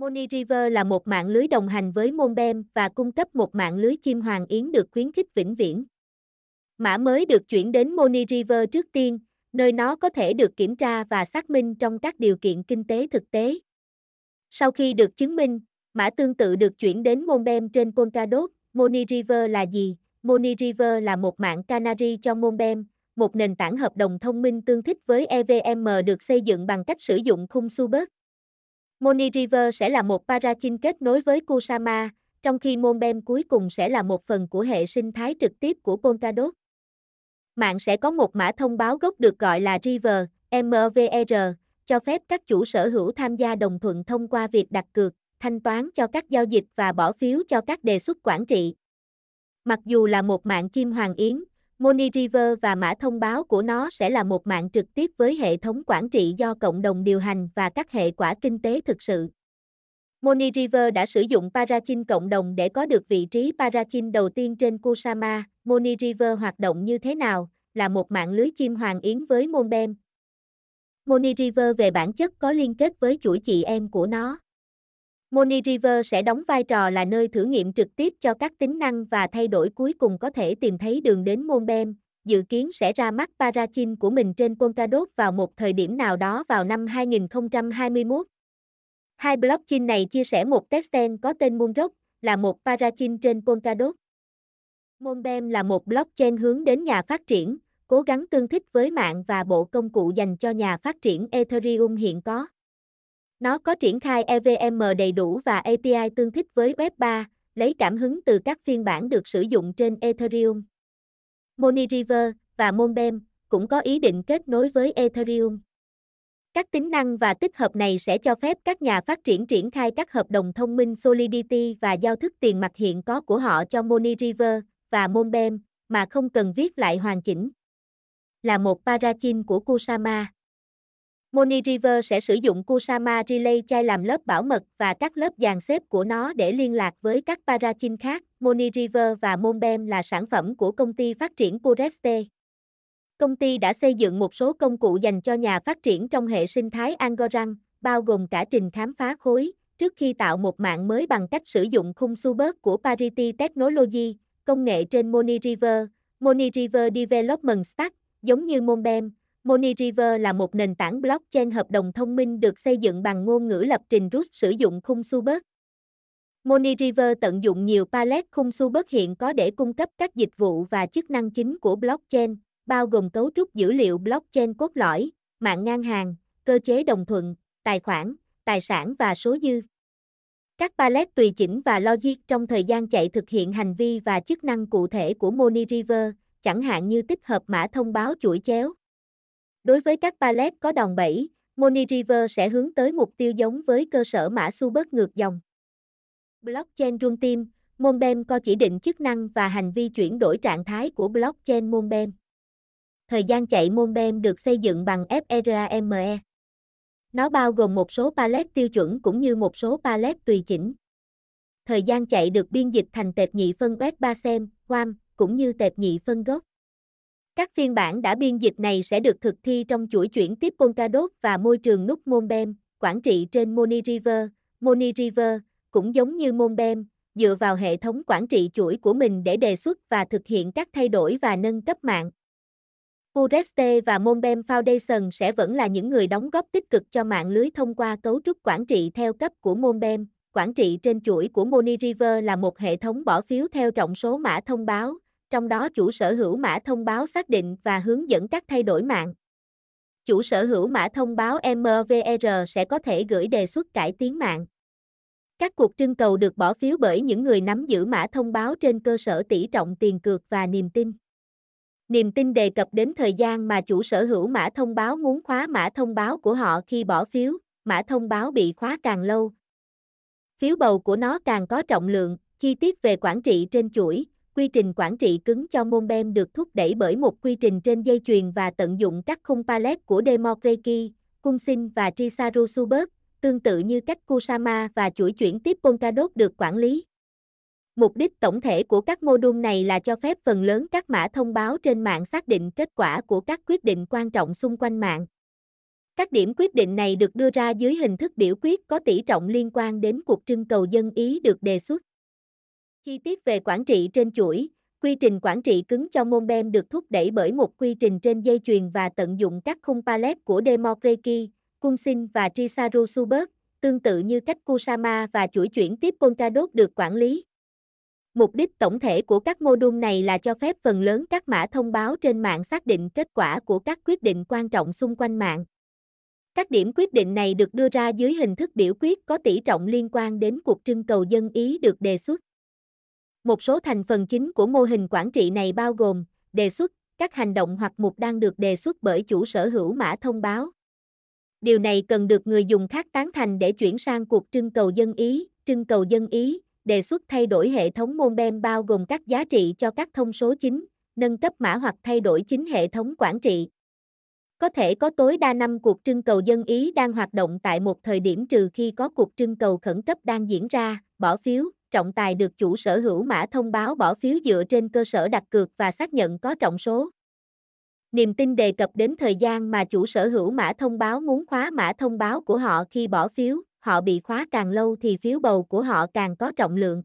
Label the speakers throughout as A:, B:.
A: Money River là một mạng lưới đồng hành với Monbem và cung cấp một mạng lưới chim hoàng yến được khuyến khích vĩnh viễn. Mã mới được chuyển đến Money River trước tiên, nơi nó có thể được kiểm tra và xác minh trong các điều kiện kinh tế thực tế. Sau khi được chứng minh, mã tương tự được chuyển đến Monbem trên Polkadot. Money River là gì? Money River là một mạng Canary cho Monbem, một nền tảng hợp đồng thông minh tương thích với EVM được xây dựng bằng cách sử dụng khung Subert. Moni River sẽ là một parachain kết nối với Kusama, trong khi Monbem cuối cùng sẽ là một phần của hệ sinh thái trực tiếp của Polkadot. Mạng sẽ có một mã thông báo gốc được gọi là River, MVR, cho phép các chủ sở hữu tham gia đồng thuận thông qua việc đặt cược, thanh toán cho các giao dịch và bỏ phiếu cho các đề xuất quản trị. Mặc dù là một mạng chim hoàng yến, Money River và mã thông báo của nó sẽ là một mạng trực tiếp với hệ thống quản trị do cộng đồng điều hành và các hệ quả kinh tế thực sự. Money River đã sử dụng Parachin cộng đồng để có được vị trí Parachin đầu tiên trên Kusama. Money River hoạt động như thế nào? Là một mạng lưới chim hoàng yến với Monbem. Money River về bản chất có liên kết với chuỗi chị em của nó. Money River sẽ đóng vai trò là nơi thử nghiệm trực tiếp cho các tính năng và thay đổi cuối cùng có thể tìm thấy đường đến Monbem, dự kiến sẽ ra mắt Parachin của mình trên Polkadot vào một thời điểm nào đó vào năm 2021. Hai blockchain này chia sẻ một testnet có tên Moonrock, là một Parachin trên Polkadot. Monbem là một blockchain hướng đến nhà phát triển, cố gắng tương thích với mạng và bộ công cụ dành cho nhà phát triển Ethereum hiện có. Nó có triển khai EVM đầy đủ và API tương thích với Web3, lấy cảm hứng từ các phiên bản được sử dụng trên Ethereum. Moniriver và Monbem cũng có ý định kết nối với Ethereum. Các tính năng và tích hợp này sẽ cho phép các nhà phát triển triển khai các hợp đồng thông minh Solidity và giao thức tiền mặt hiện có của họ cho Moniriver và Monbem mà không cần viết lại hoàn chỉnh. Là một parachain của Kusama. Money River sẽ sử dụng Kusama Relay Chai làm lớp bảo mật và các lớp dàn xếp của nó để liên lạc với các parachin khác. Money River và Monbem là sản phẩm của công ty phát triển Pureste. Công ty đã xây dựng một số công cụ dành cho nhà phát triển trong hệ sinh thái Angorang, bao gồm cả trình khám phá khối, trước khi tạo một mạng mới bằng cách sử dụng khung Subert của Parity Technology, công nghệ trên Money River, Money River Development Stack, giống như Monbem, MoneyRiver là một nền tảng blockchain hợp đồng thông minh được xây dựng bằng ngôn ngữ lập trình Rust sử dụng khung Subert. MoneyRiver tận dụng nhiều palette khung Subert hiện có để cung cấp các dịch vụ và chức năng chính của blockchain, bao gồm cấu trúc dữ liệu blockchain cốt lõi, mạng ngang hàng, cơ chế đồng thuận, tài khoản, tài sản và số dư. Các palette tùy chỉnh và logic trong thời gian chạy thực hiện hành vi và chức năng cụ thể của MoneyRiver, chẳng hạn như tích hợp mã thông báo chuỗi chéo, Đối với các pallet có đòn bẩy, MoneyRiver sẽ hướng tới mục tiêu giống với cơ sở mã su bớt ngược dòng. Blockchain Runtime, Monbem có chỉ định chức năng và hành vi chuyển đổi trạng thái của blockchain Monbem. Thời gian chạy Monbem được xây dựng bằng FRAME. Nó bao gồm một số pallet tiêu chuẩn cũng như một số pallet tùy chỉnh. Thời gian chạy được biên dịch thành tệp nhị phân web 3 xem, WAM, cũng như tệp nhị phân gốc. Các phiên bản đã biên dịch này sẽ được thực thi trong chuỗi chuyển tiếp Polkadot và môi trường nút Monbem, quản trị trên MoneyRiver. MoneyRiver, cũng giống như Monbem, dựa vào hệ thống quản trị chuỗi của mình để đề xuất và thực hiện các thay đổi và nâng cấp mạng. Pureste và Monbem Foundation sẽ vẫn là những người đóng góp tích cực cho mạng lưới thông qua cấu trúc quản trị theo cấp của Monbem. Quản trị trên chuỗi của MoneyRiver là một hệ thống bỏ phiếu theo trọng số mã thông báo, trong đó chủ sở hữu mã thông báo xác định và hướng dẫn các thay đổi mạng. Chủ sở hữu mã thông báo MVR sẽ có thể gửi đề xuất cải tiến mạng. Các cuộc trưng cầu được bỏ phiếu bởi những người nắm giữ mã thông báo trên cơ sở tỷ trọng tiền cược và niềm tin. Niềm tin đề cập đến thời gian mà chủ sở hữu mã thông báo muốn khóa mã thông báo của họ khi bỏ phiếu, mã thông báo bị khóa càng lâu. Phiếu bầu của nó càng có trọng lượng, chi tiết về quản trị trên chuỗi, quy trình quản trị cứng cho Monbem được thúc đẩy bởi một quy trình trên dây chuyền và tận dụng các khung pallet của Democraki, Kungsin và Trisaru Subert, tương tự như cách Kusama và chuỗi chuyển tiếp Polkadot được quản lý. Mục đích tổng thể của các mô đun này là cho phép phần lớn các mã thông báo trên mạng xác định kết quả của các quyết định quan trọng xung quanh mạng. Các điểm quyết định này được đưa ra dưới hình thức biểu quyết có tỷ trọng liên quan đến cuộc trưng cầu dân ý được đề xuất. Chi tiết về quản trị trên chuỗi, quy trình quản trị cứng cho Monbem được thúc đẩy bởi một quy trình trên dây chuyền và tận dụng các khung pallet của Democreki, Kunsin và Trisaru Subert, tương tự như cách Kusama và chuỗi chuyển tiếp Polkadot được quản lý. Mục đích tổng thể của các mô đun này là cho phép phần lớn các mã thông báo trên mạng xác định kết quả của các quyết định quan trọng xung quanh mạng. Các điểm quyết định này được đưa ra dưới hình thức biểu quyết có tỷ trọng liên quan đến cuộc trưng cầu dân ý được đề xuất. Một số thành phần chính của mô hình quản trị này bao gồm đề xuất, các hành động hoặc mục đang được đề xuất bởi chủ sở hữu mã thông báo. Điều này cần được người dùng khác tán thành để chuyển sang cuộc trưng cầu dân ý, trưng cầu dân ý, đề xuất thay đổi hệ thống Monbem bao gồm các giá trị cho các thông số chính, nâng cấp mã hoặc thay đổi chính hệ thống quản trị. Có thể có tối đa 5 cuộc trưng cầu dân ý đang hoạt động tại một thời điểm trừ khi có cuộc trưng cầu khẩn cấp đang diễn ra, bỏ phiếu, trọng tài được chủ sở hữu mã thông báo bỏ phiếu dựa trên cơ sở đặt cược và xác nhận có trọng số. Niềm tin đề cập đến thời gian mà chủ sở hữu mã thông báo muốn khóa mã thông báo của họ khi bỏ phiếu, họ bị khóa càng lâu thì phiếu bầu của họ càng có trọng lượng.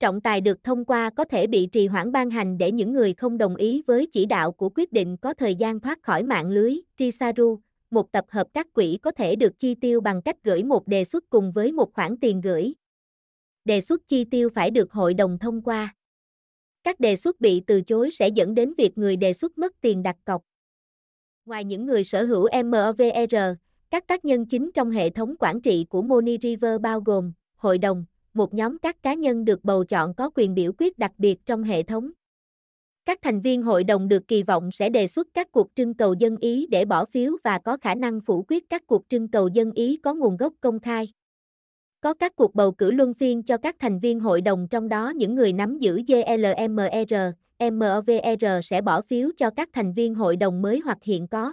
A: Trọng tài được thông qua có thể bị trì hoãn ban hành để những người không đồng ý với chỉ đạo của quyết định có thời gian thoát khỏi mạng lưới. Trisaru, một tập hợp các quỹ có thể được chi tiêu bằng cách gửi một đề xuất cùng với một khoản tiền gửi. Đề xuất chi tiêu phải được hội đồng thông qua. Các đề xuất bị từ chối sẽ dẫn đến việc người đề xuất mất tiền đặt cọc. Ngoài những người sở hữu MOVR, các tác nhân chính trong hệ thống quản trị của Money River bao gồm hội đồng, một nhóm các cá nhân được bầu chọn có quyền biểu quyết đặc biệt trong hệ thống. Các thành viên hội đồng được kỳ vọng sẽ đề xuất các cuộc trưng cầu dân ý để bỏ phiếu và có khả năng phủ quyết các cuộc trưng cầu dân ý có nguồn gốc công khai. Có các cuộc bầu cử luân phiên cho các thành viên hội đồng trong đó những người nắm giữ GLMR, MOVR sẽ bỏ phiếu cho các thành viên hội đồng mới hoặc hiện có.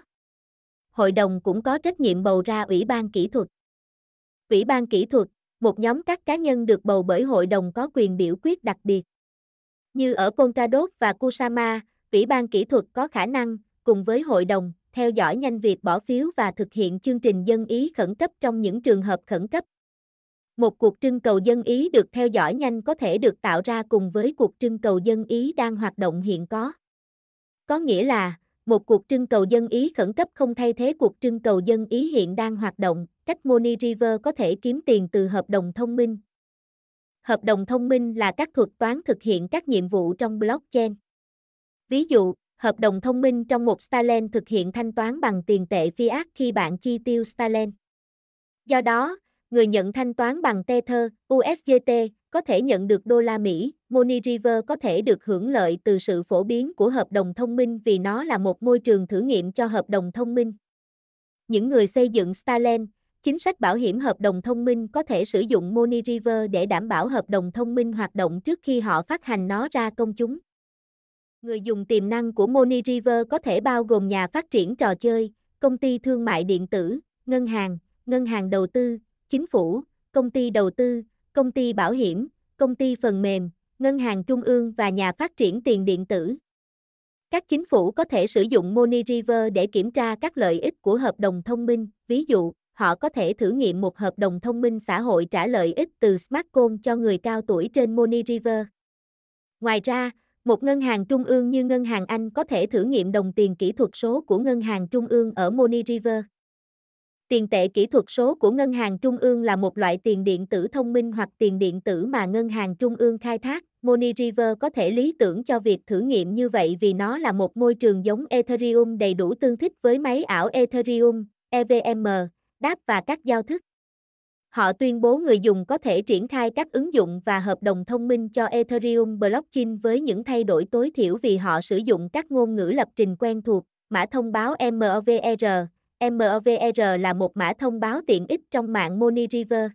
A: Hội đồng cũng có trách nhiệm bầu ra Ủy ban kỹ thuật. Ủy ban kỹ thuật, một nhóm các cá nhân được bầu bởi hội đồng có quyền biểu quyết đặc biệt. Như ở Polkadot và Kusama, Ủy ban kỹ thuật có khả năng, cùng với hội đồng, theo dõi nhanh việc bỏ phiếu và thực hiện chương trình dân ý khẩn cấp trong những trường hợp khẩn cấp. Một cuộc trưng cầu dân ý được theo dõi nhanh có thể được tạo ra cùng với cuộc trưng cầu dân ý đang hoạt động hiện có. Có nghĩa là, một cuộc trưng cầu dân ý khẩn cấp không thay thế cuộc trưng cầu dân ý hiện đang hoạt động, cách Money River có thể kiếm tiền từ hợp đồng thông minh. Hợp đồng thông minh là các thuật toán thực hiện các nhiệm vụ trong blockchain. Ví dụ, hợp đồng thông minh trong một Starland thực hiện thanh toán bằng tiền tệ fiat khi bạn chi tiêu Starland. Do đó, người nhận thanh toán bằng Tether, USDT, có thể nhận được đô la Mỹ, Money River có thể được hưởng lợi từ sự phổ biến của hợp đồng thông minh vì nó là một môi trường thử nghiệm cho hợp đồng thông minh. Những người xây dựng Starland, chính sách bảo hiểm hợp đồng thông minh có thể sử dụng Money River để đảm bảo hợp đồng thông minh hoạt động trước khi họ phát hành nó ra công chúng. Người dùng tiềm năng của Money River có thể bao gồm nhà phát triển trò chơi, công ty thương mại điện tử, ngân hàng, ngân hàng đầu tư, chính phủ, công ty đầu tư, công ty bảo hiểm, công ty phần mềm, ngân hàng trung ương và nhà phát triển tiền điện tử. Các chính phủ có thể sử dụng Money River để kiểm tra các lợi ích của hợp đồng thông minh, ví dụ, họ có thể thử nghiệm một hợp đồng thông minh xã hội trả lợi ích từ smartphone cho người cao tuổi trên Money River. Ngoài ra, một ngân hàng trung ương như Ngân hàng Anh có thể thử nghiệm đồng tiền kỹ thuật số của Ngân hàng Trung ương ở Money River. Tiền tệ kỹ thuật số của Ngân hàng Trung ương là một loại tiền điện tử thông minh hoặc tiền điện tử mà Ngân hàng Trung ương khai thác. Money River có thể lý tưởng cho việc thử nghiệm như vậy vì nó là một môi trường giống Ethereum đầy đủ tương thích với máy ảo Ethereum, EVM, đáp và các giao thức. Họ tuyên bố người dùng có thể triển khai các ứng dụng và hợp đồng thông minh cho Ethereum blockchain với những thay đổi tối thiểu vì họ sử dụng các ngôn ngữ lập trình quen thuộc, mã thông báo MOVR, MOVR là một mã thông báo tiện ích trong mạng Money River.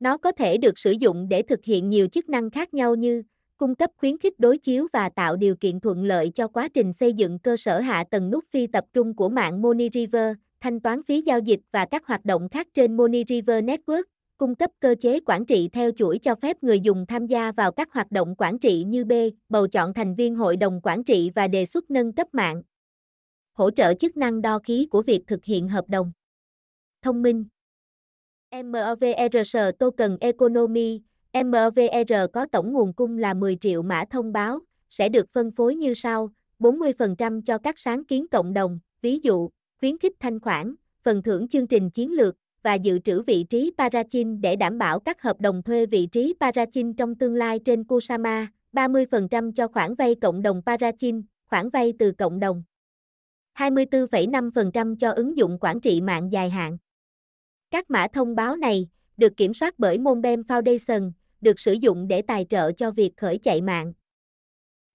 A: Nó có thể được sử dụng để thực hiện nhiều chức năng khác nhau như cung cấp khuyến khích đối chiếu và tạo điều kiện thuận lợi cho quá trình xây dựng cơ sở hạ tầng nút phi tập trung của mạng Money River, thanh toán phí giao dịch và các hoạt động khác trên Money River Network, cung cấp cơ chế quản trị theo chuỗi cho phép người dùng tham gia vào các hoạt động quản trị như B, bầu chọn thành viên hội đồng quản trị và đề xuất nâng cấp mạng hỗ trợ chức năng đo khí của việc thực hiện hợp đồng. Thông minh MOVR Token Economy MOVR có tổng nguồn cung là 10 triệu mã thông báo, sẽ được phân phối như sau, 40% cho các sáng kiến cộng đồng, ví dụ, khuyến khích thanh khoản, phần thưởng chương trình chiến lược, và dự trữ vị trí Parachin để đảm bảo các hợp đồng thuê vị trí Parachin trong tương lai trên Kusama, 30% cho khoản vay cộng đồng Parachin, khoản vay từ cộng đồng. 24,5% cho ứng dụng quản trị mạng dài hạn. Các mã thông báo này được kiểm soát bởi Monbem Foundation, được sử dụng để tài trợ cho việc khởi chạy mạng.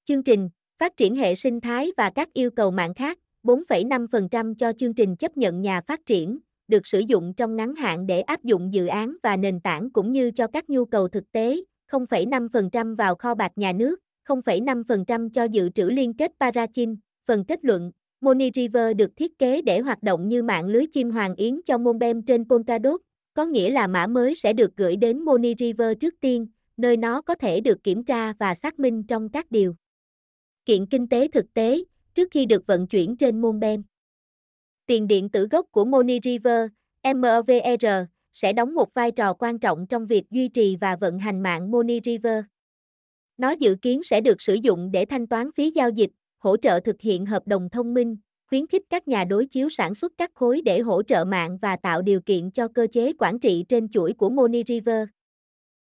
A: Chương trình phát triển hệ sinh thái và các yêu cầu mạng khác, 4,5% cho chương trình chấp nhận nhà phát triển, được sử dụng trong ngắn hạn để áp dụng dự án và nền tảng cũng như cho các nhu cầu thực tế, 0,5% vào kho bạc nhà nước, 0,5% cho dự trữ liên kết Parachin. Phần kết luận, Money River được thiết kế để hoạt động như mạng lưới chim hoàng yến cho Monbem trên Polkadot, có nghĩa là mã mới sẽ được gửi đến Money River trước tiên, nơi nó có thể được kiểm tra và xác minh trong các điều kiện kinh tế thực tế, trước khi được vận chuyển trên Monbem. Tiền điện tử gốc của Money River, MOVR, sẽ đóng một vai trò quan trọng trong việc duy trì và vận hành mạng Money River. Nó dự kiến sẽ được sử dụng để thanh toán phí giao dịch, hỗ trợ thực hiện hợp đồng thông minh, khuyến khích các nhà đối chiếu sản xuất các khối để hỗ trợ mạng và tạo điều kiện cho cơ chế quản trị trên chuỗi của Moni River.